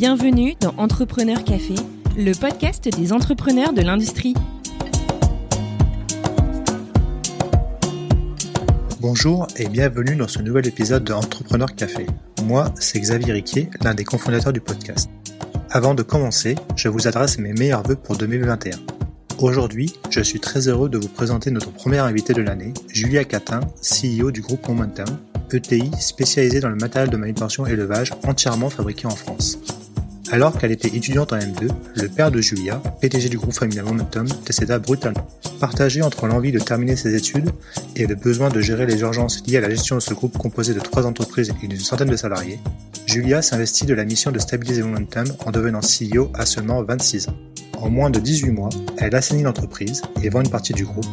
Bienvenue dans Entrepreneur Café, le podcast des entrepreneurs de l'industrie. Bonjour et bienvenue dans ce nouvel épisode de Entrepreneur Café. Moi, c'est Xavier Riquier, l'un des cofondateurs du podcast. Avant de commencer, je vous adresse mes meilleurs voeux pour 2021. Aujourd'hui, je suis très heureux de vous présenter notre première invitée de l'année, Julia Catin, CEO du groupe Momentum, ETI spécialisé dans le matériel de manutention et élevage entièrement fabriqué en France. Alors qu'elle était étudiante en M2, le père de Julia, PDG du groupe familial Momentum, décéda brutalement. Partagé entre l'envie de terminer ses études et le besoin de gérer les urgences liées à la gestion de ce groupe composé de trois entreprises et d'une centaine de salariés, Julia s'investit de la mission de stabiliser Momentum en devenant CEO à seulement 26 ans. En moins de 18 mois, elle assainit l'entreprise et vend une partie du groupe,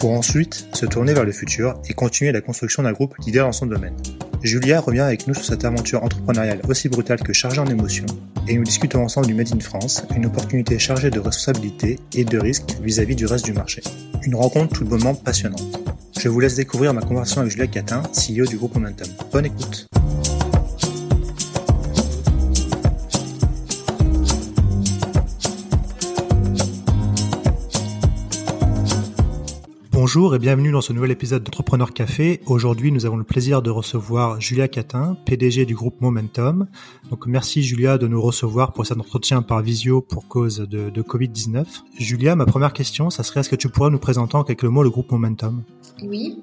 pour ensuite se tourner vers le futur et continuer la construction d'un groupe leader dans son domaine. Julia revient avec nous sur cette aventure entrepreneuriale aussi brutale que chargée en émotions, et nous discutons ensemble du Made in France, une opportunité chargée de responsabilité et de risques vis-à-vis du reste du marché. Une rencontre tout bonnement passionnante. Je vous laisse découvrir ma conversation avec Julia Catin, CEO du groupe Momentum. Bonne écoute. Bonjour et bienvenue dans ce nouvel épisode d'Entrepreneur Café. Aujourd'hui, nous avons le plaisir de recevoir Julia Catin, PDG du groupe Momentum. Donc, merci Julia de nous recevoir pour cet entretien par visio pour cause de, de Covid-19. Julia, ma première question, ça serait est-ce que tu pourrais nous présenter en quelques mots le groupe Momentum? Oui,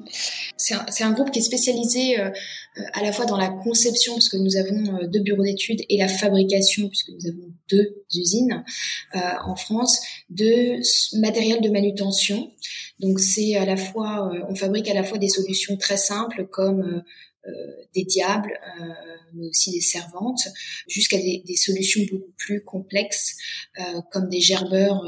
c'est un, un, groupe qui est spécialisé euh, à la fois dans la conception, puisque nous avons euh, deux bureaux d'études, et la fabrication, puisque nous avons deux usines euh, en France, de matériel de manutention. Donc c'est à la fois, euh, on fabrique à la fois des solutions très simples comme euh, des diables, euh, mais aussi des servantes, jusqu'à des, des, solutions beaucoup plus complexes comme des gerbeurs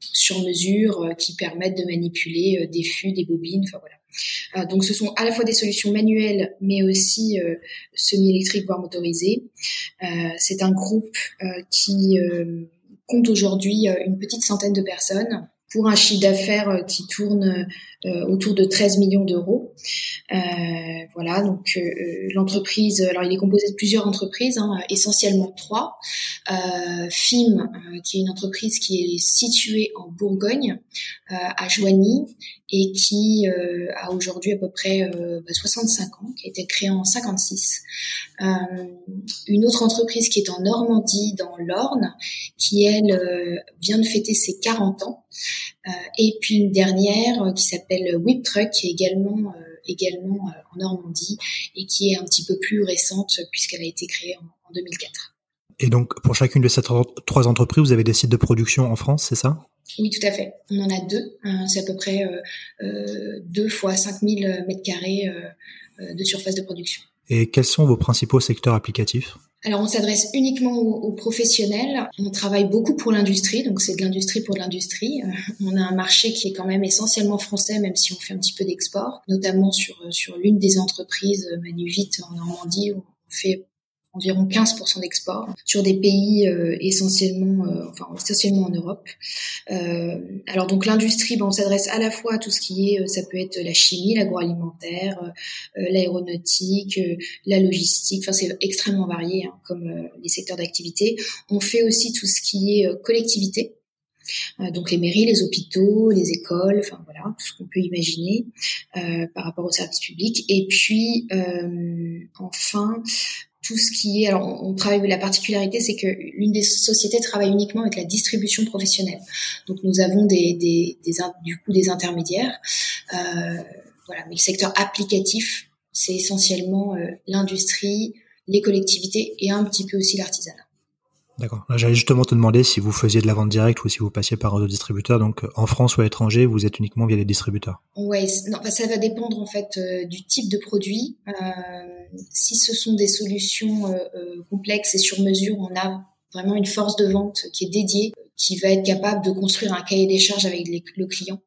sur mesure qui permettent de manipuler des fûts, des bobines, enfin voilà. donc ce sont à la fois des solutions manuelles, mais aussi semi-électriques voire motorisées. c'est un groupe qui compte aujourd'hui une petite centaine de personnes pour un chiffre d'affaires euh, qui tourne euh, autour de 13 millions d'euros. Euh, voilà, donc l'entreprise, alors il est composé de plusieurs entreprises, hein, essentiellement trois. FIM, qui est une entreprise qui est située en Bourgogne, à Joigny, et qui a aujourd'hui à peu près 65 bah, ans, qui a été créée en 56. une autre entreprise qui est en Normandie, dans l'Orne, qui elle vient de fêter ses 40 ans. Euh, et puis une dernière euh, qui s'appelle Whip Truck, qui est également euh, également en Normandie et qui est un petit peu plus récente puisqu'elle a été créée en, 2004. Et donc, pour chacune de ces trois entreprises, vous avez des sites de production en France, c'est ça? Oui, tout à fait. On en a deux. c'est à peu près euh, deux fois 5000 mètres carrés de surface de production. Et quels sont vos principaux secteurs applicatifs? Alors on s'adresse uniquement aux, professionnels. On travaille beaucoup pour l'industrie, donc c'est de l'industrie pour l'industrie. Euh, on a un marché qui est quand même essentiellement français, même si on fait un petit peu d'export, notamment sur sur l'une des entreprises euh, Manuvit en Normandie où on fait environ 15% d'export sur des pays euh, essentiellement, euh, enfin essentiellement en Europe. Euh, alors donc l'industrie, ben, on s'adresse à la fois à tout ce qui est, ça peut être la chimie, l'agroalimentaire, l'aéronautique, la logistique. Enfin c'est extrêmement varié hein, comme les secteurs d'activité. On fait aussi tout ce qui est collectivité. donc les mairies, les hôpitaux, les écoles, enfin voilà, tout ce qu'on peut imaginer euh, par rapport aux services publics. Et puis euh, enfin, tout ce qui est, alors on, travaille, la particularité, c'est que l'une des sociétés travaille uniquement avec la distribution professionnelle. Donc nous avons des, des, du coup des intermédiaires, euh, voilà. Mais le secteur applicatif, c'est essentiellement euh, l'industrie, les collectivités et un petit peu aussi l'artisanat. D'accord. J'allais justement te demander si vous faisiez de la vente directe ou si vous passiez par un distributeur. Donc en France ou à l'étranger, vous êtes uniquement via les distributeurs. Non, bah, ça va dépendre en fait euh, du type de produit. Euh, si ce sont des solutions euh, euh, complexes et sur mesure, on a vraiment une force de vente qui est dédiée, qui va être capable de construire un cahier des charges avec le client.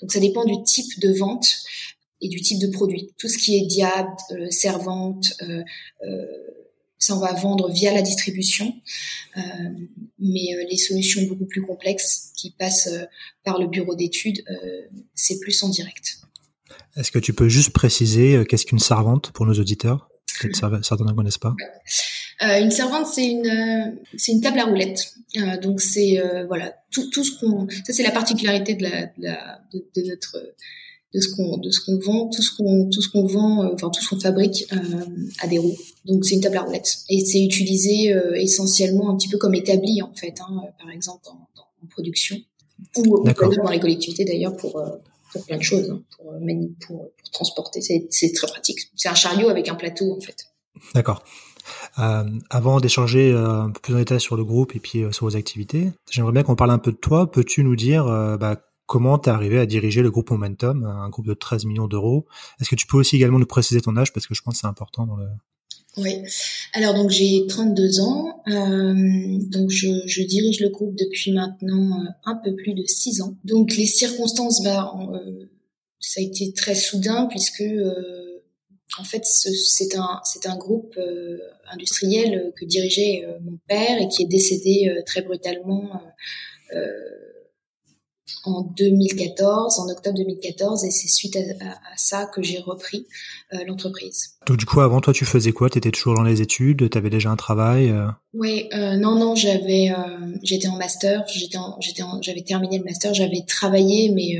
Donc ça dépend du type de vente et du type de produit. Tout ce qui est diade, servante ça, on va vendre via la distribution. Euh, mais euh, les solutions beaucoup plus complexes qui passent euh, par le bureau d'études, c'est plus en direct. Est-ce que tu peux juste préciser qu'est-ce qu'une servante pour nos auditeurs? Certains ne connaissent pas. une servante, c'est une, c'est une table à roulettes. donc c'est voilà tout, tout ce qu'on, ça c'est la particularité de la, de, la, de notre de ce qu'on de ce qu'on vend, tout ce qu'on tout ce qu'on vend, euh, enfin tout ce qu'on fabrique euh, à des roues. Donc c'est une table à roulettes et c'est utilisé euh, essentiellement un petit peu comme établi en fait, hein, par exemple en, en production ou, dans les collectivités d'ailleurs pour pour plein de choses, hein, pour, pour, pour, transporter. C'est très pratique. C'est un chariot avec un plateau en fait. D'accord. Euh, avant d'échanger un peu plus en détail sur le groupe et puis sur vos activités, j'aimerais bien qu'on parle un peu de toi. Peux-tu nous dire bah, comment tu es arrivé à diriger le groupe Momentum, un groupe de 13 millions d'euros? Est-ce que tu peux aussi également nous préciser ton âge? Parce que je pense que c'est important dans le... Oui, alors donc j'ai 32 ans, euh, donc je, dirige le groupe depuis maintenant euh, un peu plus de 6 ans. Donc les circonstances, bah, euh, ça a été très soudain puisque en fait c'est un c'est un groupe industriel que dirigeait mon père et qui est décédé très brutalement en 2014, en octobre 2014, et c'est suite à, ça que j'ai repris euh, l'entreprise. Donc du coup, avant toi, tu faisais quoi? Tu étais toujours dans les études? Tu avais déjà un travail euh? Oui, euh, non, non, j'avais, j'étais en master, j'étais, j'étais, j'avais terminé le master, j'avais travaillé, mais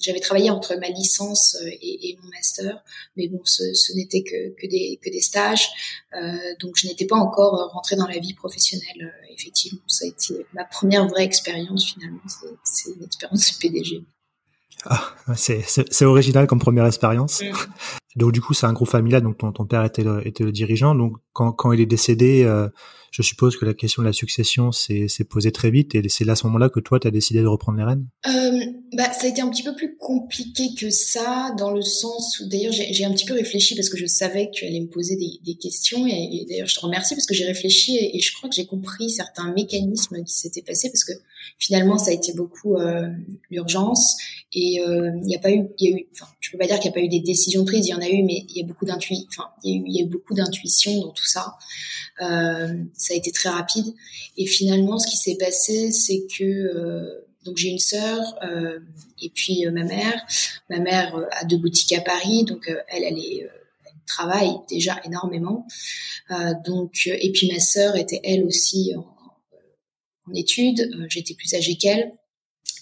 j'avais travaillé entre ma licence euh, et, et, mon master, mais bon, ce, ce n'était que, que, des, que des stages, euh, donc je n'étais pas encore rentrée dans la vie professionnelle. Euh, effectivement, ça a été ma première vraie expérience finalement, c'est une expérience de PDG. Ah, c'est original comme première expérience. Mm. Donc du coup, c'est un groupe familial, donc ton, ton père était le, était le dirigeant. Donc quand, quand il est décédé, euh, je suppose que la question de la succession s'est posée très vite et c'est à ce moment-là que toi, tu as décidé de reprendre les rênes? Euh, bah, Ça a été un petit peu plus compliqué que ça, dans le sens où d'ailleurs j'ai un petit peu réfléchi parce que je savais que tu allais me poser des, des questions et, d'ailleurs je te remercie parce que j'ai réfléchi et, je crois que j'ai compris certains mécanismes qui s'étaient passés parce que finalement ça a été beaucoup euh, l'urgence et il n'y a pas eu, y a eu enfin, je peux pas dire qu'il n'y a pas eu des décisions prises, il y en mais il y a beaucoup enfin, il y, a beaucoup d'intuition dans tout ça. Euh, ça a été très rapide. Et finalement, ce qui s'est passé, c'est que euh, donc j'ai une sœur euh, et puis ma mère. Ma mère a deux boutiques à Paris, donc elle travaille déjà énormément. donc et puis ma sœur était elle aussi en, en études. J'étais plus âgée qu'elle.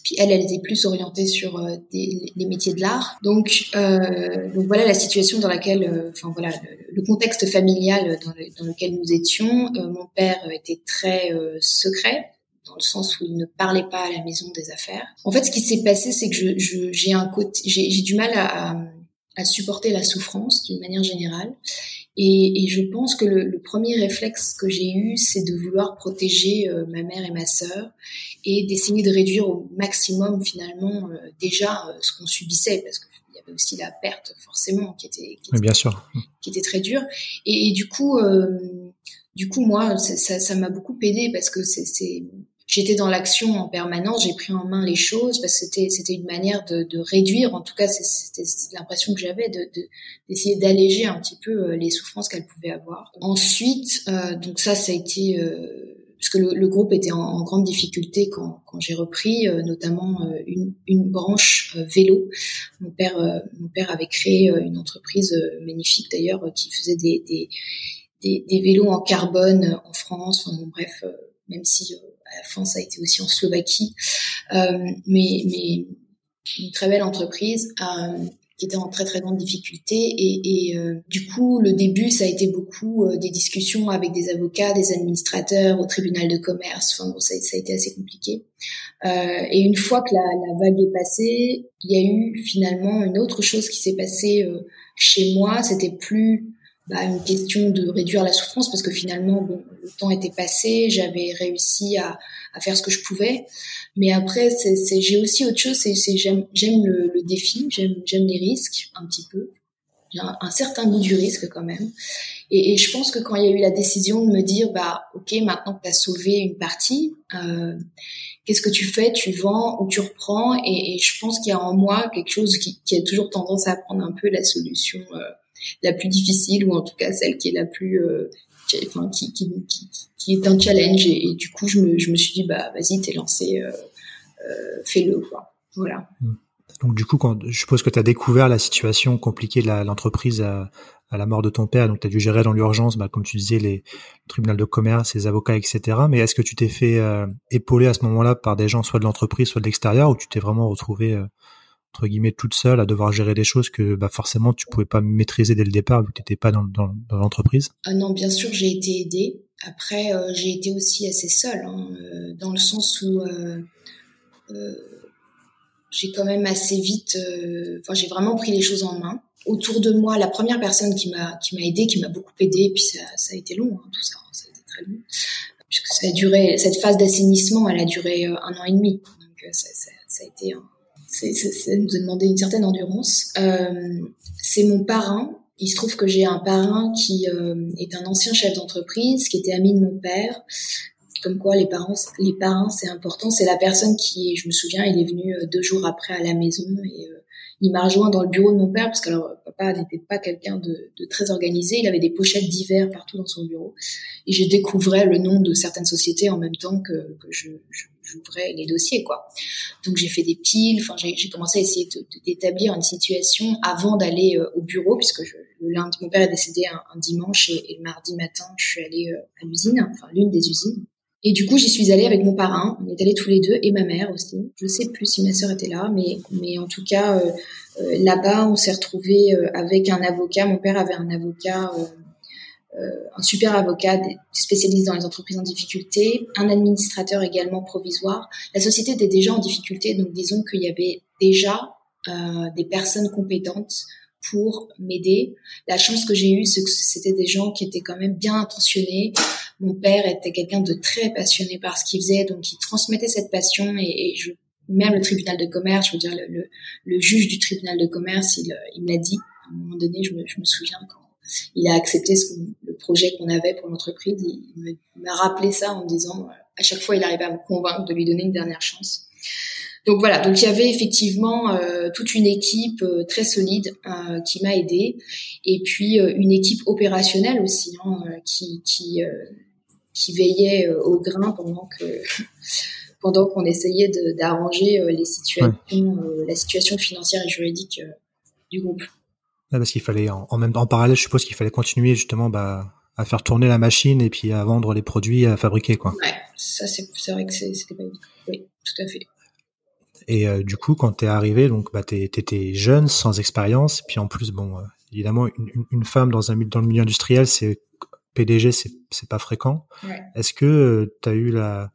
Puis elle, elle était plus orientée sur euh, les métiers de l'art. Donc, euh, donc voilà la situation dans laquelle, euh, enfin voilà, le, contexte familial dans, lequel nous étions. Euh, mon père était très secret dans le sens où il ne parlait pas à la maison des affaires. En fait, ce qui s'est passé, c'est que j'ai un côté, j'ai du mal à supporter la souffrance d'une manière générale. Et, et, je pense que le, le premier réflexe que j'ai eu, c'est de vouloir protéger euh, ma mère et ma sœur et d'essayer de réduire au maximum finalement euh, déjà euh, ce qu'on subissait, parce qu'il y avait aussi la perte forcément qui était, qui était, bien sûr. qui était très dure. Et, et du coup, du coup moi, ça m'a beaucoup aidé parce que c'est j'étais dans l'action en permanence, j'ai pris en main les choses parce que c'était c'était une manière de, de réduire, en tout cas c'était l'impression que j'avais de d'essayer d'alléger un petit peu euh, les souffrances qu'elle pouvait avoir. Ensuite, euh, donc ça ça a été euh, parce que le, le, groupe était en, en, grande difficulté quand, quand j'ai repris, euh, notamment euh, une, une, branche vélo. Mon père mon père avait créé une entreprise magnifique d'ailleurs qui faisait des, des des, des, vélos en carbone en France. Enfin bon, bref, même si à la fin, ça a été aussi en Slovaquie. Euh, mais, mais une très belle entreprise euh, qui était en très très grande difficulté et, et euh, du coup le début ça a été beaucoup euh, des discussions avec des avocats, des administrateurs au tribunal de commerce. Enfin bon ça, ça a été assez compliqué. Euh, et une fois que la, la, vague est passée, il y a eu finalement une autre chose qui s'est passée chez moi. C'était plus bah, une question de réduire la souffrance parce que finalement bon, le temps était passé, j'avais réussi à, à, faire ce que je pouvais. Mais après, c'est, j'ai aussi autre chose, c'est, j'aime, j'aime le, le, défi, j'aime, j'aime les risques un petit peu. J'ai un, un, certain goût du risque quand même. Et, et, je pense que quand il y a eu la décision de me dire, bah ok, maintenant que tu as sauvé une partie, euh, qu'est-ce que tu fais? Tu vends ou tu reprends? Et, et je pense qu'il y a en moi quelque chose qui, qui, a toujours tendance à prendre un peu la solution. Euh, la plus difficile ou en tout cas celle qui est la plus euh, qui, qui, qui, est un challenge et, du coup je me, je me suis dit bah vas-y t'es lancé euh, euh, fais-le quoi voilà mm. Donc du coup, quand, je suppose que tu as découvert la situation compliquée de l'entreprise à, la mort de ton père, donc tu as dû gérer dans l'urgence, bah, comme tu disais, les, le tribunal de commerce, les avocats, etc. Mais est-ce que tu t'es fait épauler à ce moment-là par des gens soit de l'entreprise, soit de l'extérieur, ou tu t'es vraiment retrouvé entre guillemets toute seule à devoir gérer des choses que bah, forcément tu pouvais pas maîtriser dès le départ vu que tu n'étais pas dans, l'entreprise ah Non, bien sûr, j'ai été aidée. Après, euh, j'ai été aussi assez seule, hein, dans le sens où j'ai quand même assez vite, euh, j'ai vraiment pris les choses en main. Autour de moi, la première personne qui m'a qui m'a aidé, qui m'a beaucoup aidé, puis ça, ça a été long, hein, tout ça, ça a été très long, puisque ça a duré cette phase d'assainissement, elle a duré euh, un an et demi, donc euh, ça, ça, a été, ça nous a demandé une certaine endurance. Euh, c'est mon parrain. Il se trouve que j'ai un parrain qui euh, est un ancien chef d'entreprise, qui était ami de mon père, comme quoi les parents, les parents, c'est important. C'est la personne qui, je me souviens, il est venu euh, deux jours après à la maison et euh, il m'a rejoint dans le bureau de mon père parce que alors papa n'était pas quelqu'un de, de, très organisé. Il avait des pochettes divers partout dans son bureau et je découvrais le nom de certaines sociétés en même temps que, que je, j'ouvrais les dossiers quoi. Donc j'ai fait des piles. Enfin j'ai, commencé à essayer d'établir une situation avant d'aller euh, au bureau puisque je, le lundi mon père est décédé un, dimanche et, et, le mardi matin je suis allée à l'usine, enfin l'une des usines. Et du coup, j'y suis allée avec mon parrain. On est allés tous les deux et ma mère aussi. Je sais plus si ma sœur était là, mais mais en tout cas euh, euh, là-bas, on s'est retrouvé euh, avec un avocat. Mon père avait un avocat, un super avocat spécialisé dans les entreprises en difficulté, un administrateur également provisoire. La société était déjà en difficulté, donc disons qu'il y avait déjà des personnes compétentes pour m'aider. La chance que j'ai eue, c'est que c'était des gens qui étaient quand même bien intentionnés. Mon père était quelqu'un de très passionné par ce qu'il faisait, donc il transmettait cette passion et, je, même le tribunal de commerce, je veux dire le, le, juge du tribunal de commerce, il, il me l'a dit. À un moment donné, je me, je me souviens quand il a accepté ce le projet qu'on avait pour l'entreprise, il, m'a rappelé ça en me disant, à chaque fois, il arrivait à me convaincre de lui donner une dernière chance. Donc voilà, donc il y avait effectivement euh, toute une équipe euh, très solide euh, qui m'a aidé, et puis une équipe opérationnelle aussi hein, qui qui, qui veillait au grain pendant que pendant qu'on essayait d'arranger les situations, la situation financière et juridique du groupe. parce qu'il fallait en, même temps, en parallèle, je suppose qu'il fallait continuer justement bah, à faire tourner la machine et puis à vendre les produits à fabriquer quoi. Ouais, ça c'est vrai que c'était pas évident. Oui, tout à fait. Et euh, du coup, quand t'es arrivé, donc bah t'étais jeune, sans expérience, puis en plus, bon, euh, évidemment, une, une, femme dans un dans le milieu industriel, c'est PDG, c'est c'est pas fréquent. Ouais. Est-ce que euh, t'as eu la,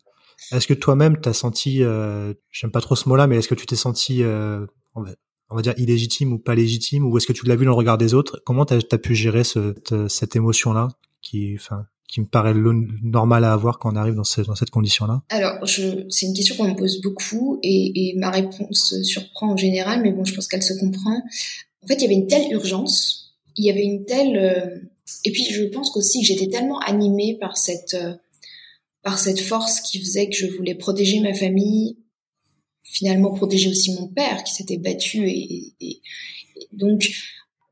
est-ce que toi-même t'as senti, j'aime pas trop ce mot-là, mais est-ce que tu t'es senti, on va, on va dire illégitime ou pas légitime, ou est-ce que tu l'as vu dans le regard des autres? Comment t'as as pu gérer ce, cette émotion-là, qui, enfin, qui me paraît le normal à avoir quand on arrive dans, cette condition-là Alors, c'est une question qu'on me pose beaucoup et, et, ma réponse surprend en général, mais bon, je pense qu'elle se comprend. En fait, il y avait une telle urgence, il y avait une telle... Euh, et puis, je pense qu'aussi j'étais tellement animée par cette, euh, par cette force qui faisait que je voulais protéger ma famille, finalement protéger aussi mon père qui s'était battu et, et, donc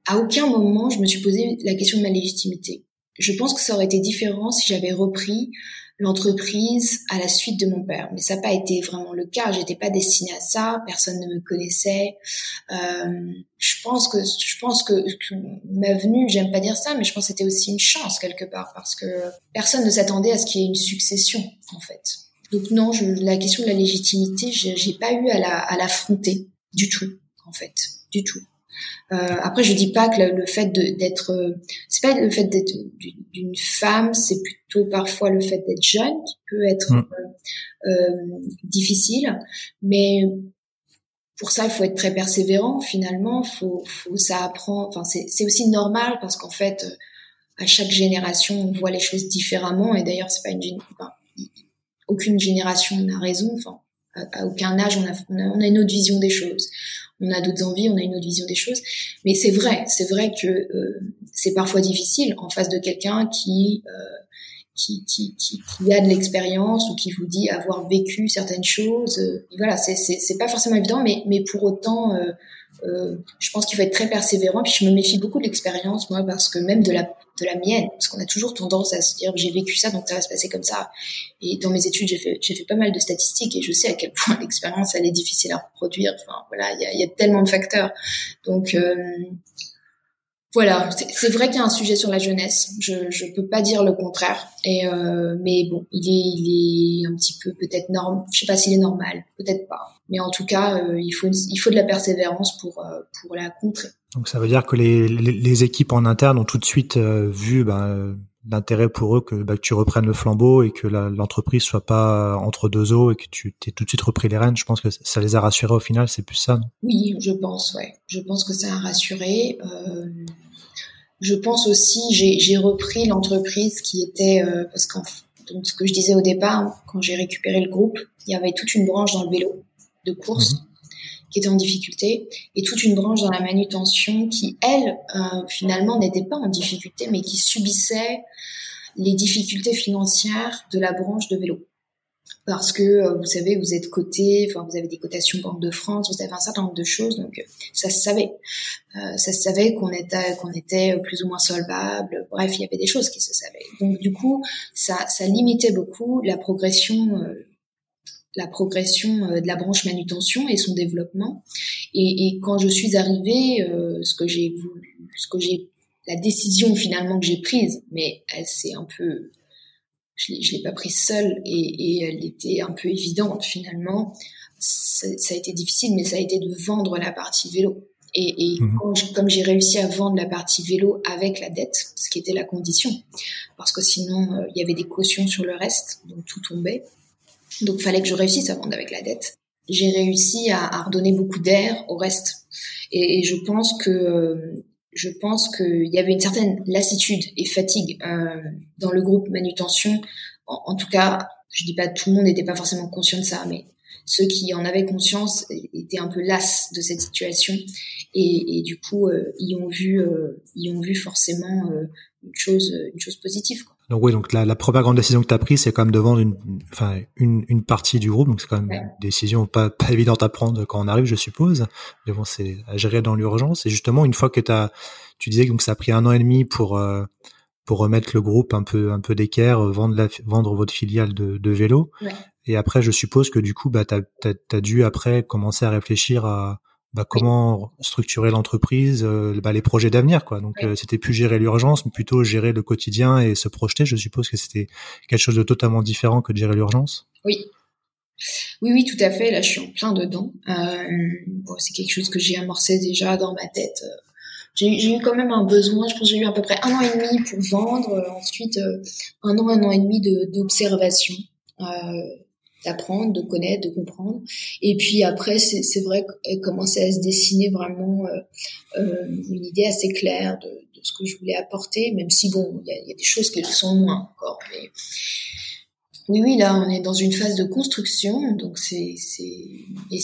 à aucun moment je me suis posé la question de ma légitimité je pense que ça aurait été différent si j'avais repris l'entreprise à la suite de mon père. Mais ça n'a pas été vraiment le cas. J'étais pas destinée à ça. Personne ne me connaissait. Euh, je pense que je pense que, ma venue, j'aime pas dire ça, mais je pense que c'était aussi une chance quelque part parce que personne ne s'attendait à ce qu'il y ait une succession en fait. Donc non, je, la question de la légitimité, j'ai pas eu à la à l'affronter du tout en fait, du tout. Euh, après, je dis pas que le, fait d'être, euh, c'est pas le fait d'être d'une femme, c'est plutôt parfois le fait d'être jeune qui peut être mm. euh, difficile, mais pour ça, il faut être très persévérant. Finalement, faut, faut ça apprend. Enfin, c'est aussi normal parce qu'en fait, à chaque génération, on voit les choses différemment. Et d'ailleurs, c'est pas une enfin, aucune génération n'a raison. Enfin, à, aucun âge, on a, on a, une autre vision des choses. On a d'autres envies, on a une autre vision des choses. Mais c'est vrai, c'est vrai que euh, c'est parfois difficile en face de quelqu'un qui, euh, qui, qui, qui, qui, a de l'expérience ou qui vous dit avoir vécu certaines choses. voilà, c'est, c'est, c'est pas forcément évident, mais, mais pour autant, euh, euh, je pense qu'il faut être très persévérant. Puis je me méfie beaucoup de l'expérience, moi, parce que même de la de la mienne, parce qu'on a toujours tendance à se dire j'ai vécu ça, donc ça va se passer comme ça. Et dans mes études, j'ai fait, fait pas mal de statistiques et je sais à quel point l'expérience elle est difficile à reproduire. Enfin voilà, il y a, y a, tellement de facteurs. Donc euh, voilà, c'est vrai qu'il y a un sujet sur la jeunesse. Je je peux pas dire le contraire. Et euh, mais bon, il est il est un petit peu peut-être norme. Je sais pas s'il est normal, peut-être pas. Mais en tout cas, euh, il faut il faut de la persévérance pour euh, pour la contrer. Donc ça veut dire que les les, les équipes en interne ont tout de suite euh, vu ben, l'intérêt pour eux que, bah, que tu reprennes le flambeau et que l'entreprise soit pas entre deux eaux et que tu t'es tout de suite repris les rênes. Je pense que ça les a rassurés au final. C'est plus ça, non? Oui, je pense. Ouais, je pense que ça a rassuré. Euh je pense aussi, j'ai repris l'entreprise qui était euh, parce qu'en donc ce que je disais au départ, quand j'ai récupéré le groupe, il y avait toute une branche dans le vélo de course mhm. Qui était en difficulté et toute une branche dans la manutention qui, elle, euh, finalement, n'était pas en difficulté, mais qui subissait les difficultés financières de la branche de vélo parce que euh, vous savez, vous êtes coté, enfin vous avez des cotations Banque de France, vous avez un certain nombre de choses, donc euh, ça se savait, euh, ça se savait qu'on était qu'on était plus ou moins solvable. Bref, il y avait des choses qui se savaient. Donc du coup, ça ça limitait beaucoup la progression. La progression de la branche manutention et son développement. Et, et quand je suis arrivée, ce que j'ai voulu, ce que j'ai, la décision finalement que j'ai prise, mais elle s'est un peu je l'ai, l'ai pas prise seule et, et, elle était un peu évidente finalement. Ça, ça, a été difficile, mais ça a été de vendre la partie vélo. Et, et mhm. comme j'ai réussi à vendre la partie vélo avec la dette, ce qui était la condition, parce que sinon euh, il y avait des cautions sur le reste, donc tout tombait. Donc fallait que je réussisse à vendre avec la dette. J'ai réussi à, à redonner beaucoup d'air au reste. Et, je pense que je pense qu'il y avait une certaine lassitude et fatigue euh, dans le groupe manutention. En, tout cas, je dis pas tout le monde n'était pas forcément conscient de ça, mais ceux qui en avaient conscience étaient un peu las de cette situation et, et du coup, euh, ils ont vu, euh, ont vu forcément euh, une chose, une chose positive. Quoi. Donc oui, donc la, la première grande décision que tu as prise, c'est quand même de vendre une, enfin une, une partie du groupe. Donc c'est quand même une décision pas, pas évidente à prendre quand on arrive, je suppose. Mais bon, c'est à gérer dans l'urgence. Et justement, une fois que as, tu disais que ça a pris un an et demi pour euh, pour remettre le groupe un peu un peu d'équerre, vendre la, vendre votre filiale de, de vélo. Ouais. Et après, je suppose que du coup, bah, t'as as, as dû après commencer à réfléchir à bah, comment structurer l'entreprise, euh, bah, les projets d'avenir, quoi. Donc, euh, c'était plus gérer l'urgence, mais plutôt gérer le quotidien et se projeter. Je suppose que c'était quelque chose de totalement différent que de gérer l'urgence. Oui. Oui, oui, tout à fait. Là, je suis en plein dedans. Euh, bon, c'est quelque chose que j'ai amorcé déjà dans ma tête. J'ai eu quand même un besoin. Je pense que j'ai eu à peu près un an et demi pour vendre. Ensuite, un an, un an et demi d'observation. Euh, d'apprendre, de connaître, de comprendre. Et puis après, c'est vrai qu'elle commençait à se dessiner vraiment euh, euh, une idée assez claire de, ce que je voulais apporter, même si bon, il y a, des choses qui sont moins encore. Mais oui, oui, là, on est dans une phase de construction, donc c'est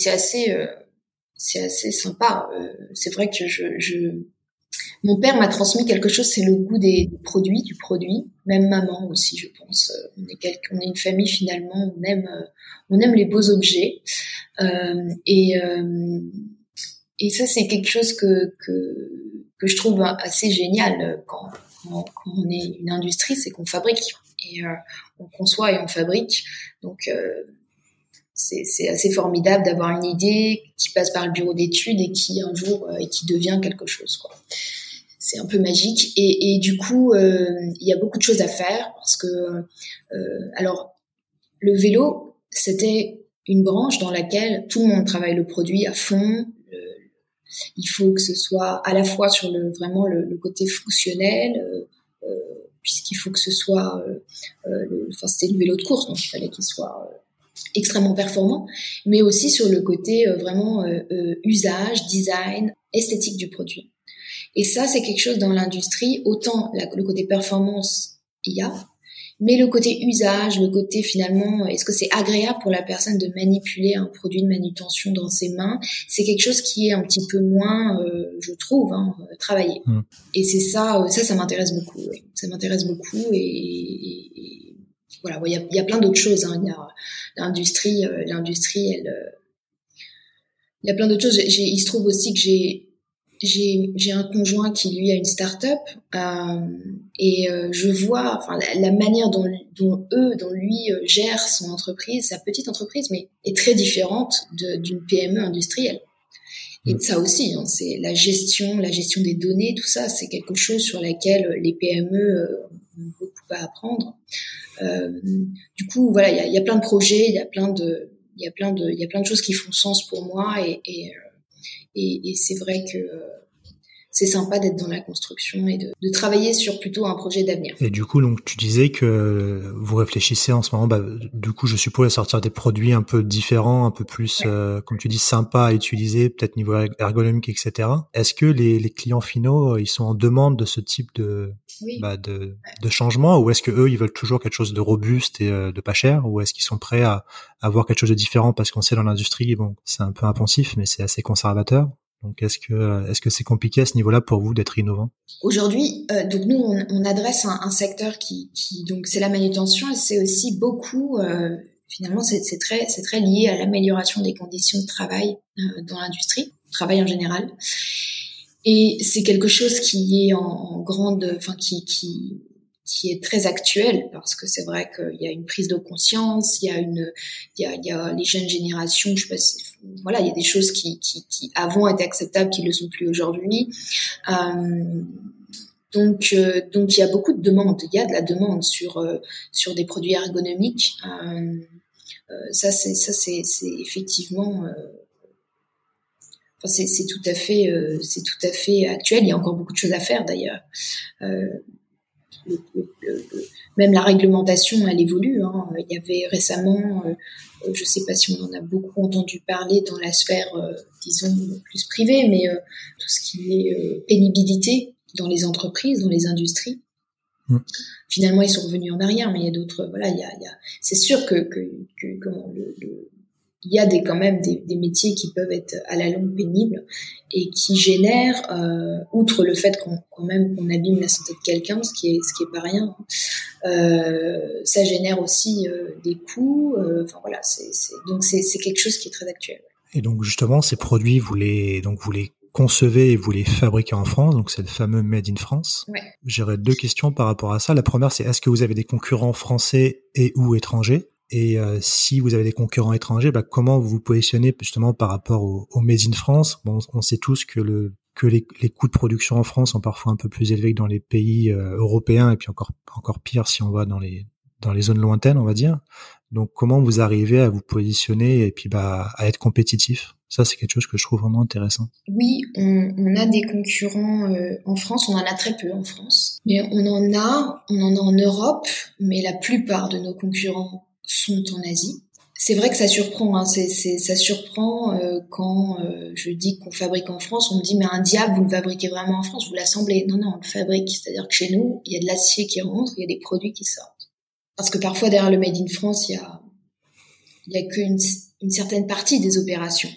assez euh, c'est assez sympa. Euh, c'est vrai que je mon père m'a transmis quelque chose, c'est le goût des, produits, du produit. Même maman aussi, je pense. Euh, on est, une famille finalement, on aime, euh, on aime les beaux objets. Euh, et, euh, ça, c'est quelque chose que, je trouve assez génial quand, quand, quand on est une industrie, c'est qu'on fabrique. Et euh, on conçoit et on fabrique. Donc, c'est assez formidable d'avoir une idée qui passe par le bureau d'études et qui un jour et qui devient quelque chose. Quoi c'est un peu magique. Et, et du coup, euh, il y a beaucoup de choses à faire parce que, euh, alors, le vélo, c'était une branche dans laquelle tout le monde travaille le produit à fond. il faut que ce soit à la fois sur le vraiment le, le côté fonctionnel, euh, euh puisqu'il faut que ce soit, euh, euh, enfin c'était le vélo de course, donc il fallait qu'il soit extrêmement performant, mais aussi sur le côté vraiment usage, design, esthétique du produit. Et ça, c'est quelque chose dans l'industrie, autant le côté performance, il y a, mais le côté usage, le côté finalement, est-ce que c'est agréable pour la personne de manipuler un produit de manutention dans ses mains? C'est quelque chose qui est un petit peu moins, euh, je trouve, hein, travaillé. Mm. Et c'est ça, euh, ça, ça m'intéresse beaucoup. Ouais. Ça m'intéresse beaucoup et voilà. Il y, a, y a plein d'autres choses. Hein. Il y a l'industrie, l'industrie, elle, il y a plein d'autres choses. Il se trouve aussi que j'ai j'ai un conjoint qui lui a une start-up euh, et euh, je vois enfin la, manière dont, dont eux dont lui euh, gère son entreprise sa petite entreprise mais est très différente d'une PME industrielle et mm. ça aussi hein, c'est la gestion la gestion des données tout ça c'est quelque chose sur laquelle les PME euh, à apprendre du coup voilà il y a, plein de projets il y a plein de il y a plein de il y a plein de choses qui font sens pour moi et, et c'est vrai que c'est sympa d'être dans la construction et de, de, travailler sur plutôt un projet d'avenir. Et du coup, donc tu disais que vous réfléchissez en ce moment, bah, du coup, je suppose à sortir des produits un peu différents, un peu plus, euh, comme tu dis, sympas à utiliser, peut-être niveau ergonomique, etc. Est-ce que les, les, clients finaux, euh, ils sont en demande de ce type de, bah, de, de changement, ou est-ce que eux, ils veulent toujours quelque chose de robuste et euh, de pas cher, ou est-ce qu'ils sont prêts à avoir quelque chose de différent parce qu'on sait dans l'industrie, bon, c'est un peu impensif, mais c'est assez conservateur? Donc est-ce que est-ce que c'est compliqué à ce niveau-là pour vous d'être innovant? Aujourd'hui, euh, donc nous on, on adresse un, un, secteur qui, qui donc c'est la manutention et c'est aussi beaucoup euh, finalement c'est très c'est très lié à l'amélioration des conditions de travail euh, dans l'industrie, travail en général. Et c'est quelque chose qui est en, en grande, enfin qui qui qui est très actuel parce que c'est vrai qu'il y a une prise de conscience, il y a une, il y a, il y a les jeunes générations, je sais pas, voilà, il y a des choses qui, qui, qui avant étaient acceptables, qui ne le sont plus aujourd'hui. Euh, donc, euh, donc il y a beaucoup de demandes. Il y a de la demande sur euh, sur des produits ergonomiques. Euh, euh ça, c'est ça, c'est effectivement. Enfin, c'est tout à fait, c'est tout à fait actuel. Il y a encore beaucoup de choses à faire d'ailleurs même la réglementation, elle évolue. Hein. Il y avait récemment, euh, je ne sais pas si on en a beaucoup entendu parler dans la sphère, euh, disons, plus privée, mais euh, tout ce qui est pénibilité dans les entreprises, dans les industries. Mmh. Finalement, ils sont revenus en arrière, mais il y a d'autres. Voilà, il y a, il y a c'est sûr que, que, que le, le, il y a des, quand même des, des, métiers qui peuvent être à la longue pénibles et qui génèrent, euh, outre le fait qu'on quand même qu'on abîme la santé de quelqu'un, ce qui est ce qui est pas rien, euh, ça génère aussi euh, des coûts. Enfin voilà, c'est, donc c'est, c'est quelque chose qui est très actuel. Et donc justement, ces produits, vous les donc vous les concevez et vous les fabriquez en France, donc c'est le fameux Made in France. Ouais. J'aurais deux questions par rapport à ça. La première, c'est est-ce que vous avez des concurrents français et ou étrangers? Et euh, si vous avez des concurrents étrangers, bah, comment vous vous positionnez justement par rapport au, au Made in France? On sait tous que, le, que les, coûts de production en France sont parfois un peu plus élevés que dans les pays euh, européens, et puis encore, encore pire si on va dans les, dans les zones lointaines, on va dire. Donc comment vous arrivez à vous positionner et puis bah, à être compétitif? Ça, c'est quelque chose que je trouve vraiment intéressant. Oui, on, on a des concurrents euh, en France, on en a très peu en France, mais on en a, on en a en Europe, mais la plupart de nos concurrents sont en Asie. C'est vrai que ça surprend, hein, c'est, ça surprend euh, quand euh, je dis qu'on fabrique en France, on me dit mais un diable, vous le fabriquez vraiment en France, vous l'assemblez. Non, non, on le fabrique, c'est-à-dire que chez nous, il y a de l'acier qui rentre, il y a des produits qui sortent. Parce que parfois derrière le Made in France, il y a, il y a qu'une une certaine partie des opérations.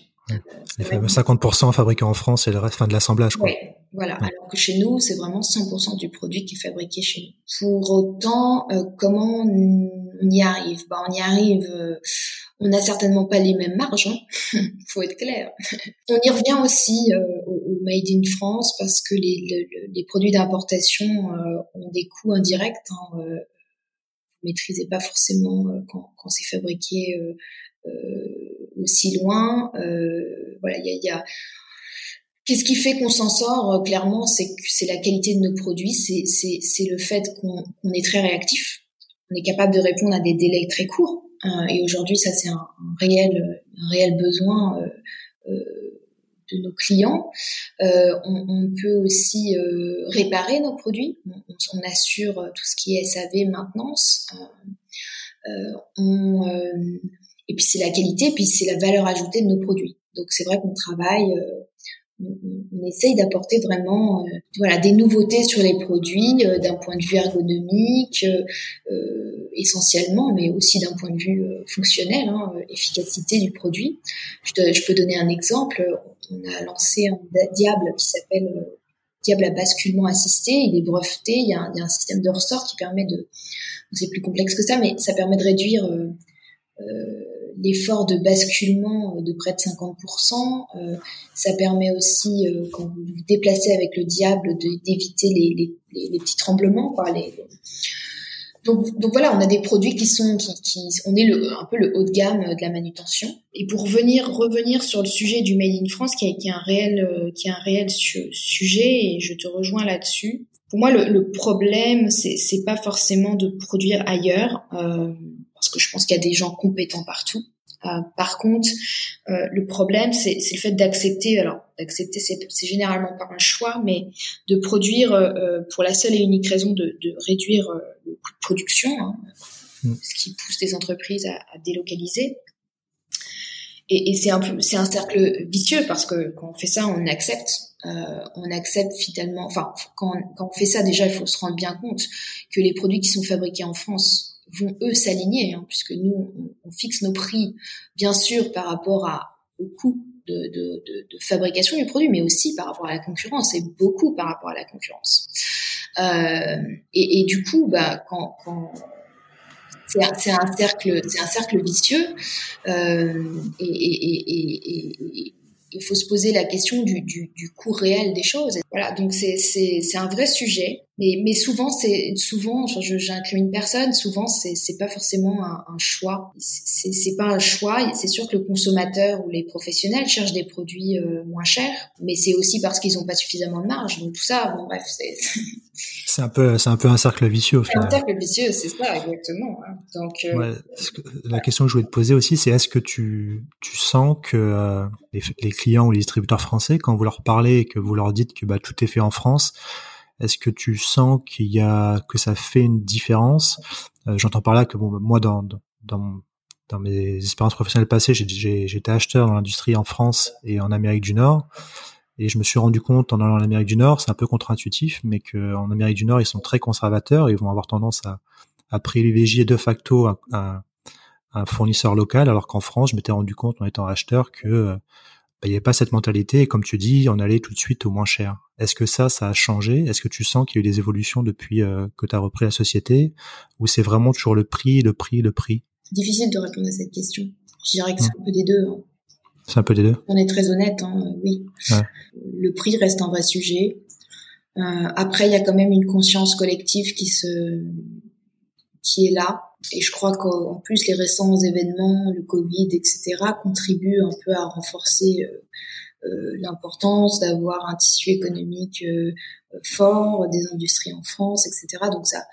Les fameux 50% fabriqués en France et le reste, fin de l'assemblage. Quoi. voilà. Alors que chez nous, c'est vraiment 100% du produit qui est fabriqué chez nous. Pour autant, euh, comment on y arrive bah, On y arrive, euh, on n'a certainement pas les mêmes marges, hein faut être clair. on y revient aussi euh, au, Made in France parce que les, produits d'importation ont des coûts indirects. Hein, vous maîtrisez pas forcément quand, c'est fabriqué aussi loin. Euh, voilà, il y a, Qu'est-ce qui fait qu'on s'en sort euh, Clairement, c'est la qualité de nos produits, c'est le fait qu'on est très réactif, on est capable de répondre à des délais très courts. Euh, et aujourd'hui, ça c'est un, réel un réel besoin euh, euh de nos clients. Euh, on, on, peut aussi réparer nos produits. On, assure tout ce qui est SAV maintenance. on et puis c'est la qualité, puis c'est la valeur ajoutée de nos produits. Donc c'est vrai qu'on travaille, euh, on, essaye d'apporter vraiment euh, voilà des nouveautés sur les produits euh, d'un point de vue ergonomique essentiellement, mais aussi d'un point de vue fonctionnel, hein, efficacité du produit. Je, peux donner un exemple. On a lancé un diable qui s'appelle diable à basculement assisté. Il est breveté. Il y a un, y a un système de ressort qui permet de, c'est plus complexe que ça, mais ça permet de réduire euh, l'effort de basculement de près de 50%. ça permet aussi, quand vous vous déplacez avec le diable, d'éviter les, les, les, petits tremblements, quoi, les, donc, donc, voilà, on a des produits qui sont, qui, qui on est le, un peu le haut de gamme de la manutention. Et pour venir revenir sur le sujet du Made in France, qui est, qui est un réel, qui est un réel sujet, et je te rejoins là-dessus. Pour moi, le, le problème, c'est, pas forcément de produire ailleurs, euh, que je pense qu'il y a des gens compétents partout. Euh, par contre, euh, le problème, c'est le fait d'accepter. Alors, d'accepter, c'est généralement pas un choix, mais de produire euh, pour la seule et unique raison de, de réduire le coût de production, hein, mm. ce qui pousse les entreprises à, à délocaliser. Et, et c'est un peu, c'est un cercle vicieux parce que quand on fait ça, on accepte, on accepte finalement. Enfin, quand, quand on fait ça, déjà, il faut se rendre bien compte que les produits qui sont fabriqués en France vont eux s'aligner, hein, puisque nous on, fixe nos prix, bien sûr par rapport à, au coût de, de, fabrication du produit, mais aussi par rapport à la concurrence et beaucoup par rapport à la concurrence. Euh, et, du coup, bah, quand, c'est un, cercle, c'est un cercle vicieux. Euh, et, il faut se poser la question du, du, du coût réel des choses. Voilà, donc c'est un vrai sujet. Mais, mais souvent, c'est souvent, j'incrimine personne. Souvent, c'est c'est pas forcément un, un choix. C'est c'est pas un choix. C'est sûr que le consommateur ou les professionnels cherchent des produits euh, moins chers, mais c'est aussi parce qu'ils ont pas suffisamment de marge. Donc tout ça, bon bref, c'est c'est un peu c'est un peu un cercle vicieux. Au final. Un cercle vicieux, c'est ça exactement. Hein. Donc euh, ouais, la question que je voulais te poser aussi, c'est est-ce que tu tu sens que euh, les, les clients ou les distributeurs français, quand vous leur parlez et que vous leur dites que bah tout est fait en France est-ce que tu sens qu'il y a que ça fait une différence? Euh, J'entends par là que bon, moi dans dans dans mes expériences professionnelles passées, j'étais acheteur dans l'industrie en France et en Amérique du Nord. Et je me suis rendu compte en allant en Amérique du Nord, c'est un peu contre-intuitif, mais qu'en Amérique du Nord, ils sont très conservateurs et ils vont avoir tendance à, à privilégier de facto un, un, fournisseur local, alors qu'en France, je m'étais rendu compte en étant acheteur que euh, il n'y avait pas cette mentalité. Et comme tu dis, on allait tout de suite au moins cher. Est-ce que ça, ça a changé? Est-ce que tu sens qu'il y a eu des évolutions depuis euh, que tu as repris la société? Ou c'est vraiment toujours le prix, le prix, le prix? Difficile de répondre à cette question. Je dirais que c'est un peu des deux. Hein. C'est un peu des deux. On est très honnête, hein, oui. Le prix reste un vrai sujet. Euh, après, il y a quand même une conscience collective qui se, qui est là. Et je crois qu'en plus, les récents événements, le Covid, etc., contribuent un peu à renforcer euh, euh, l'importance d'avoir un tissu économique euh, fort, des industries en France, etc. Donc ça,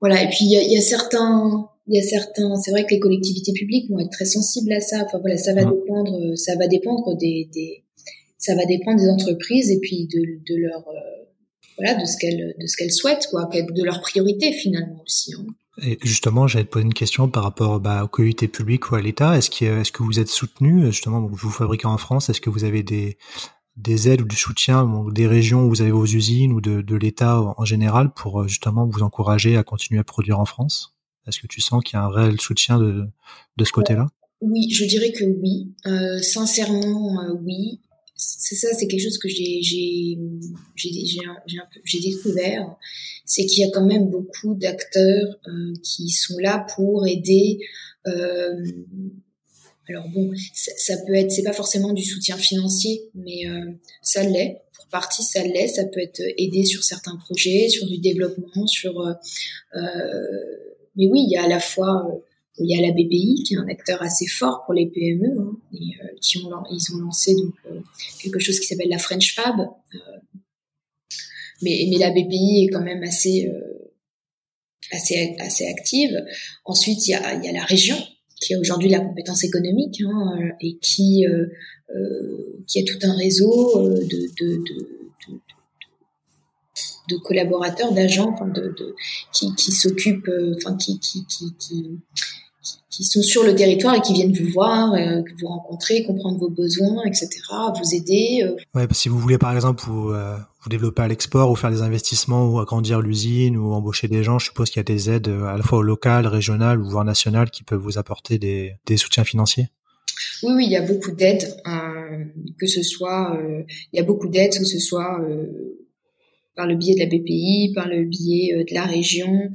voilà. Et puis il y a, y a, certains, il y a certains. C'est vrai que les collectivités publiques vont être très sensibles à ça. Enfin voilà, ça va dépendre, ça va dépendre des, des, ça va dépendre des entreprises et puis de, de leur voilà de ce qu'elles de ce qu'elles souhaitent quoi, de leurs priorités finalement aussi. Hein. Justement, j'allais te poser une question par rapport bah, aux collectivités publiques ou à l'État. Est-ce que, vous êtes soutenu justement vous fabriquez en France Est-ce que vous avez des, des aides ou du soutien des régions où vous avez vos usines ou de, l'État en général pour euh, justement vous encourager à continuer à produire en France? Est-ce que tu sens qu'il y a un réel soutien de, de ce côté-là? Oui, je dirais que oui. Euh, sincèrement, euh, oui c'est ça, c'est quelque chose que j'ai découvert, c'est qu'il y a quand même beaucoup d'acteurs euh, qui sont là pour aider. Euh, alors bon, ça, peut être, c'est pas forcément du soutien financier, mais euh, ça l'est. Pour partie, ça l'est. Ça peut être aidé sur certains projets, sur du développement, sur. mais oui, il y a à la fois il y a la BPI qui est un acteur assez fort pour les PME hein, et euh, qui ont ils ont lancé donc euh, quelque chose qui s'appelle la French Fab. Euh, mais mais la BPI est quand même assez assez assez active. Ensuite il y a il y a la région qui a aujourd'hui la compétence économique hein, et qui qui a tout un réseau de, de, de, de collaborateurs, d'agents, enfin de, de, qui, qui s'occupent, enfin qui, qui, qui, qui, qui sont sur le territoire et qui viennent vous voir, euh, vous rencontrer, comprendre vos besoins, etc., vous aider. Euh. Ouais, si vous voulez par exemple vous, euh, vous développer à l'export ou faire des investissements ou agrandir l'usine ou embaucher des gens, je suppose qu'il y a des aides à la fois au local, régional ou voire national qui peuvent vous apporter des, des soutiens financiers. Oui, oui, il y a beaucoup d'aides, que ce soit, il y a beaucoup d'aides, que ce soit par le biais de la BPI, par le biais de la région,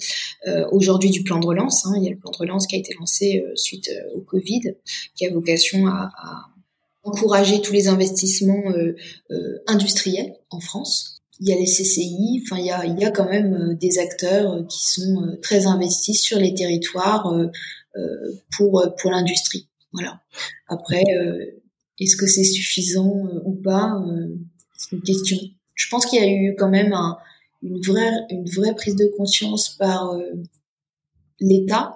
aujourd'hui du plan de relance. Hein. il y a le plan de relance qui a été lancé suite au Covid, qui a vocation à, à, encourager tous les investissements industriels en France il y a les CCI, enfin il y a, il y a quand même des acteurs qui sont très investis sur les territoires pour pour l'industrie. Voilà. Après, est-ce que c'est suffisant ou pas C'est une question. Je pense qu'il y a eu quand même un, une vraie prise de conscience par l'État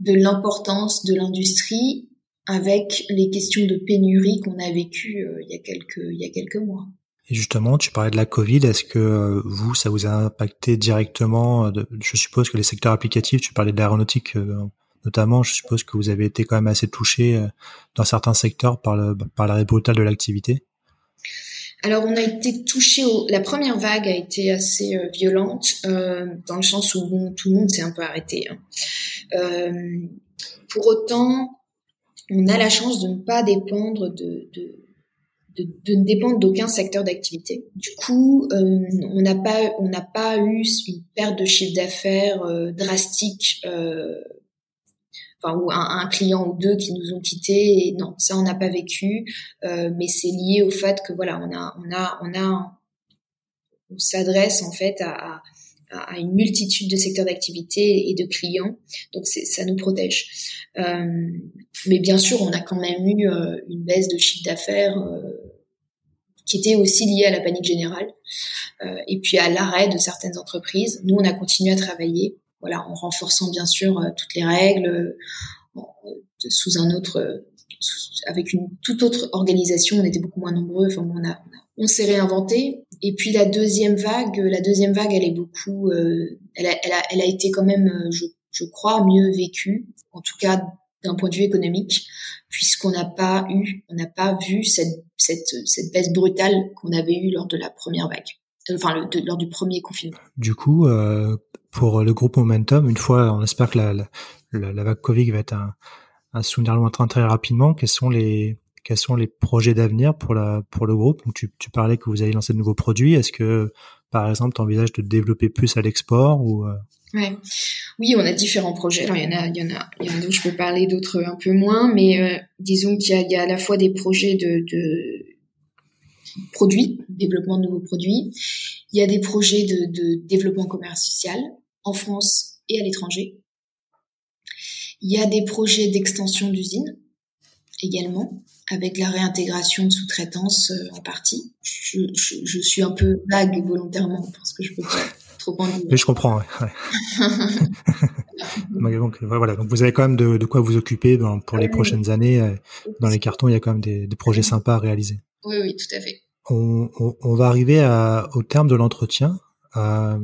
de l'importance de l'industrie avec les questions de pénurie qu'on a vécues il y a quelques il y a quelques mois. Et justement, tu parlais de la Covid. Est-ce que euh, vous, ça vous a impacté directement euh, Je suppose que les secteurs applicatifs, tu parlais de l'aéronautique euh, notamment, je suppose que vous avez été quand même assez touché dans certains secteurs par, le, par de l'activité? Alors on a été touché. La première vague a été assez violente dans le sens où tout le monde s'est un peu arrêté. Hein. pour autant, on a la chance de ne pas dépendre de, de de, de ne dépendre d'aucun secteur d'activité. Du coup, euh, on n'a pas on n'a pas eu une perte de chiffre d'affaires euh, drastique. Euh, enfin ou un, un, client ou deux qui nous ont quittés et non ça on n'a pas vécu. Euh, mais c'est lié au fait que voilà on a on a on a on s'adresse en fait à, à, une multitude de secteurs d'activité et de clients. Donc ça nous protège. Euh, mais bien sûr on a quand même eu une baisse de chiffre d'affaires qui était aussi lié à la panique générale euh, et puis à l'arrêt de certaines entreprises. Nous, on a continué à travailler, voilà, en renforçant bien sûr euh, toutes les règles, euh, sous un autre, avec une toute autre organisation. On était beaucoup moins nombreux. Enfin, on a, s'est réinventé. Et puis la deuxième vague, la deuxième vague, elle est beaucoup, elle, a, elle, a, elle a été quand même, je, crois, mieux vécue, en tout cas d'un point de vue économique, puisqu'on n'a pas eu, on n'a pas vu cette, cette, cette baisse brutale qu'on avait eue lors de la première vague, enfin lors du premier confinement. Du coup, euh, pour le groupe Momentum, une fois, on espère que la, vague Covid va être un, un souvenir lointain très rapidement. Quels sont les quels sont les projets d'avenir pour pour le groupe? Tu, tu parlais que vous allez lancer de nouveaux produits. Est-ce que par exemple, tu envisages de développer plus à l'export ou euh? Oui, on a différents projets. Il y en a, il y en a, je peux parler, d'autres un peu moins, mais euh, disons qu'il y, y a, à la fois des projets de, de produits, développement de nouveaux produits. Il y a des projets de, de développement commercial en France et à l'étranger. Il y a des projets d'extension d'usines également, avec la réintégration de sous-traitance euh, en partie. Je, je, je, suis un peu vague volontairement parce que je peux pas trop Mais je comprends. Ouais. donc voilà, donc vous avez quand même de, de quoi vous occuper pour les prochaines années. Euh, dans les cartons, il y a quand même des, des projets sympas à réaliser. Oui, oui, tout à fait. On, on, on va arriver à, au terme de l'entretien. Euh,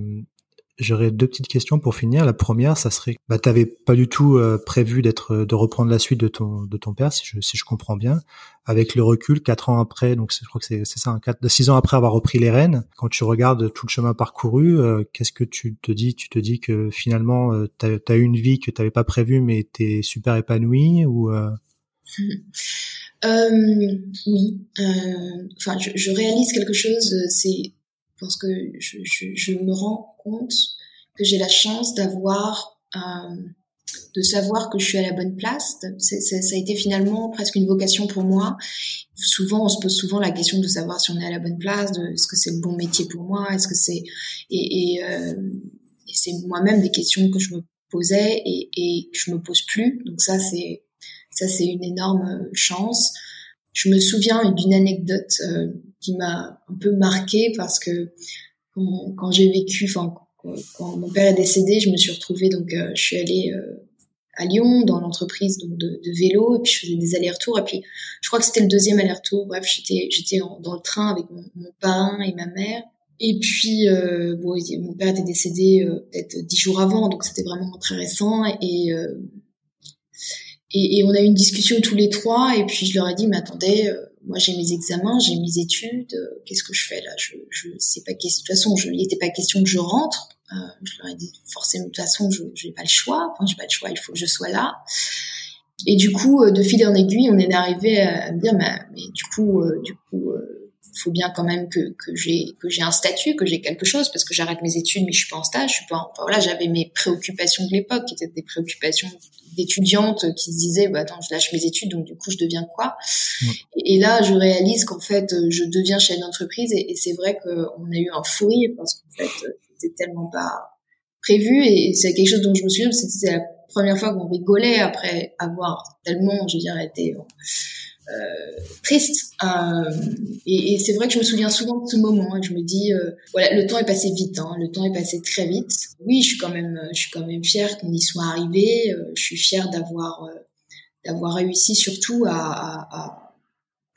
J'aurais deux petites questions pour finir. La première, ça serait, bah, t'avais pas du tout euh, prévu d'être, de reprendre la suite de ton, de ton père, si je, si je comprends bien. Avec le recul, quatre ans après, donc je crois que c'est, c'est ça, un quatre, six ans après avoir repris les rênes. Quand tu regardes tout le chemin parcouru, euh, qu'est-ce que tu te dis? Tu te dis que finalement, euh, t'as, as eu une vie que t'avais pas prévue, mais t'es super épanoui ou euh... Oui. Enfin, je, je réalise quelque chose. C'est parce que je, je, je me rends compte que j'ai la chance d'avoir euh, de savoir que je suis à la bonne place. C'est, ça a été finalement presque une vocation pour moi. Souvent, on se pose souvent la question de savoir si on est à la bonne place, de est-ce que c'est le bon métier pour moi, est-ce que c'est et, et, euh, et c'est moi-même des questions que je me posais et, et je me pose plus. Donc ça, c'est ça, c'est une énorme chance. Je me souviens d'une anecdote euh, qui m'a un peu marquée parce que quand, j'ai vécu, enfin quand mon père est décédé, je me suis retrouvée donc euh, je suis allée euh, à Lyon dans l'entreprise donc de, vélo et puis je faisais des allers-retours et puis je crois que c'était le deuxième aller-retour. Bref, j'étais j'étais dans le train avec mon, mon, parrain et ma mère. Et puis euh, bon, mon père était décédé peut-être dix jours avant, donc c'était vraiment très récent et, et on a eu une discussion tous les trois et puis je leur ai dit mais attendez moi j'ai mes examens, j'ai mes études, qu'est-ce que je fais là? Je je sais pas de toute façon, je, n'était pas question que je rentre. Euh, je leur ai dit forcément de toute façon, je n'ai pas le choix. Enfin, j'ai pas le choix, il faut que je sois là. Et du coup, euh, de fil en aiguille, on est arrivé à me dire, mais, mais du coup, euh, du coup, faut bien quand même que, que j'ai que j'ai un statut, que j'ai quelque chose, parce que j'arrête mes études, mais je suis pas en stage, je suis pas. voilà, j'avais mes préoccupations de l'époque, qui étaient des préoccupations d'étudiante qui se disaient, bah attends, je lâche mes études, donc du coup, je deviens quoi? Et, là, je réalise qu'en fait, je deviens chef d'entreprise, et, et c'est vrai qu'on a eu un fou rire parce qu'en fait, c'était tellement pas prévu, et, c'est quelque chose dont je me souviens, c'était la première fois qu'on rigolait après avoir tellement, je veux dire, été euh, triste. Euh, et, et c'est vrai que je me souviens souvent de ce moment. Et je me dis, euh, voilà, le temps est passé vite. Hein, le temps est passé très vite. Oui, je suis quand même, je suis quand même fière qu'on y soit arrivé. Euh, je suis fière d'avoir, euh, d'avoir réussi surtout à, à,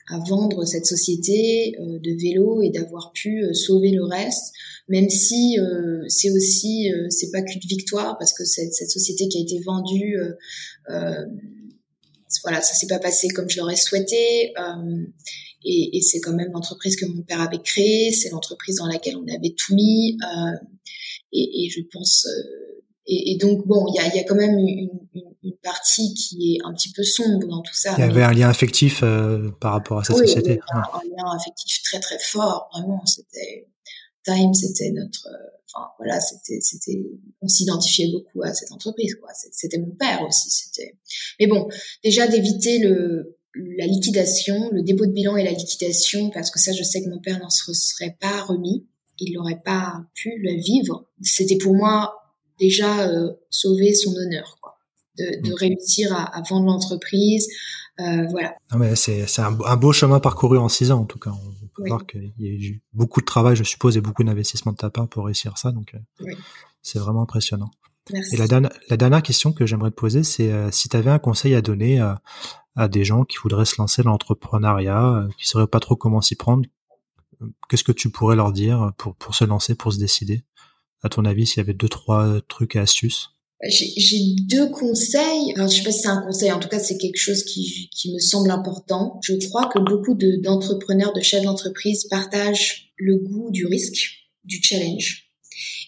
à, vendre cette société de vélo et d'avoir pu sauver le reste. Même si c'est aussi, c'est pas qu'une victoire parce que cette, cette société qui a été vendue voilà, ça s'est pas passé comme je l'aurais souhaité. Euh, et, et c'est quand même l'entreprise que mon père avait créée, c'est l'entreprise dans laquelle on avait tout mis. Euh, et, et, je pense. Euh, et, et, donc bon, il y a, y a, quand même une, une, une, partie qui est un petit peu sombre dans tout ça. Il y avait un lien affectif euh, par rapport à cette société. Un, un lien affectif très très fort, vraiment. C'était C'était notre enfin voilà, c'était c'était on s'identifiait beaucoup à cette entreprise quoi. C'était mon père aussi, c'était. Mais bon, déjà d'éviter le la liquidation, le dépôt de bilan et la liquidation parce que ça je sais que mon père n'en serait pas remis, il n'aurait pas pu le vivre. C'était pour moi déjà euh, sauver son honneur quoi. De, de réussir à, à vendre l'entreprise, euh, voilà. C'est un, un, beau chemin parcouru en six ans en tout cas voir qu'il y a eu beaucoup de travail, je suppose, et beaucoup d'investissement de ta part pour réussir ça. Donc, euh, c'est vraiment impressionnant. Merci. Et la, la, dernière question que j'aimerais te poser, c'est euh, si tu avais un conseil à donner à, à, des gens qui voudraient se lancer dans l'entrepreneuriat, qui ne sauraient pas trop comment s'y prendre, qu'est-ce que tu pourrais leur dire pour, pour se lancer, pour se décider? À ton avis, s'il y avait deux, trois trucs et astuces? J'ai deux conseils. Alors, je sais pas si c'est un conseil. En tout cas, c'est quelque chose qui, qui me semble important. Je crois que beaucoup d'entrepreneurs, de, chefs d'entreprise partagent le goût du risque, du challenge.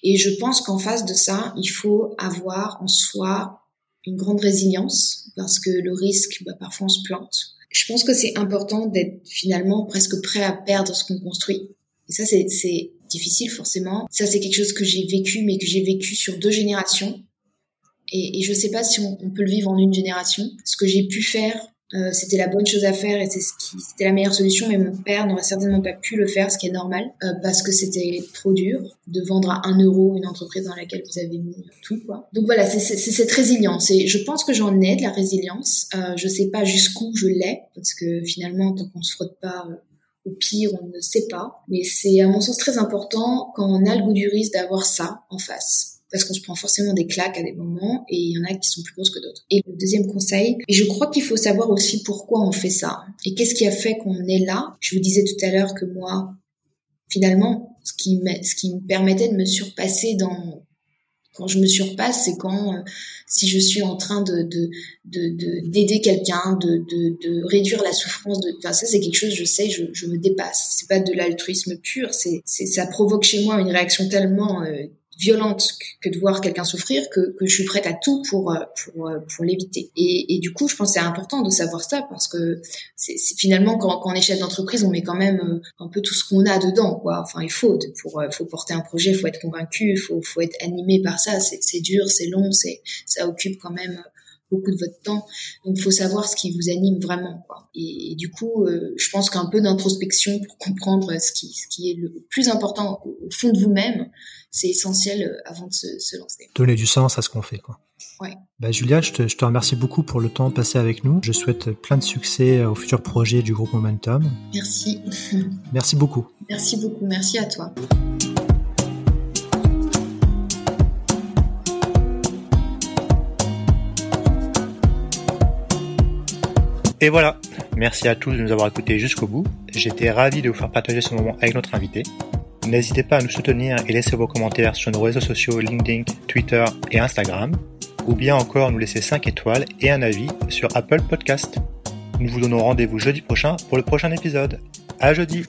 Et je pense qu'en face de ça, il faut avoir en soi une grande résilience parce que le risque, bah, parfois on se plante. Je pense que c'est important d'être finalement presque prêt à perdre ce qu'on construit. Et ça, c'est difficile forcément. Ça, c'est quelque chose que j'ai vécu, mais que j'ai vécu sur deux générations. Et, et je sais pas si on, on, peut le vivre en une génération. Ce que j'ai pu faire, euh, c'était la bonne chose à faire et c'est ce qui, c'était la meilleure solution. Mais mon père n'aurait certainement pas pu le faire, ce qui est normal, euh, parce que c'était trop dur de vendre à un euro une entreprise dans laquelle vous avez mis tout, quoi. Donc voilà, c'est, c'est, c'est cette résilience. Et je pense que j'en ai de la résilience. Euh, je sais pas jusqu'où je l'ai, parce que finalement, tant qu'on se frotte pas euh, au pire, on ne sait pas. Mais c'est à mon sens très important quand on a le goût du risque d'avoir ça en face parce qu'on se prend forcément des claques à des moments et il y en a qui sont plus grosses que d'autres. Et le deuxième conseil, et je crois qu'il faut savoir aussi pourquoi on fait ça et qu'est-ce qui a fait qu'on est là. Je vous disais tout à l'heure que moi, finalement, ce qui, me, ce qui me permettait de me surpasser dans quand je me surpasse, c'est quand euh, si je suis en train de d'aider de, quelqu'un, de, de, de, réduire la souffrance. De, enfin ça c'est quelque chose, je sais, je, je me dépasse. C'est pas de l'altruisme pur, c'est ça provoque chez moi une réaction tellement euh, violente que de voir quelqu'un souffrir que, que je suis prête à tout pour euh, pour euh, pour l'éviter. Et, et du coup je pense c'est important de savoir ça parce que c'est finalement quand, quand on est chef d'entreprise on met quand même euh, un peu tout ce qu'on a dedans quoi. Enfin il faut pour faut porter un projet faut être convaincu faut faut être animé par ça. C'est dur c'est long c'est ça occupe quand même beaucoup de votre temps. Donc, il faut savoir ce qui vous anime vraiment. Quoi. Et, du coup, je pense qu'un peu d'introspection pour comprendre ce qui, ce qui est le plus important au, au fond de vous-même, c'est essentiel euh, avant de se, se, lancer. Donner du sens à ce qu'on fait, quoi. Ouais. Bah, Julia, je te, je te, remercie beaucoup pour le temps passé avec nous. Je souhaite plein de succès aux futurs projets du groupe Momentum. Merci. Merci beaucoup. Merci beaucoup. Merci à toi. Et voilà, merci à tous de nous avoir écoutés jusqu'au bout. J'étais ravi de vous faire partager ce moment avec notre invité. N'hésitez pas à nous soutenir et laisser vos commentaires sur nos réseaux sociaux LinkedIn, Twitter et Instagram, ou bien encore nous laisser 5 étoiles et un avis sur Apple Podcast. Nous vous donnons rendez-vous jeudi prochain pour le prochain épisode. À jeudi!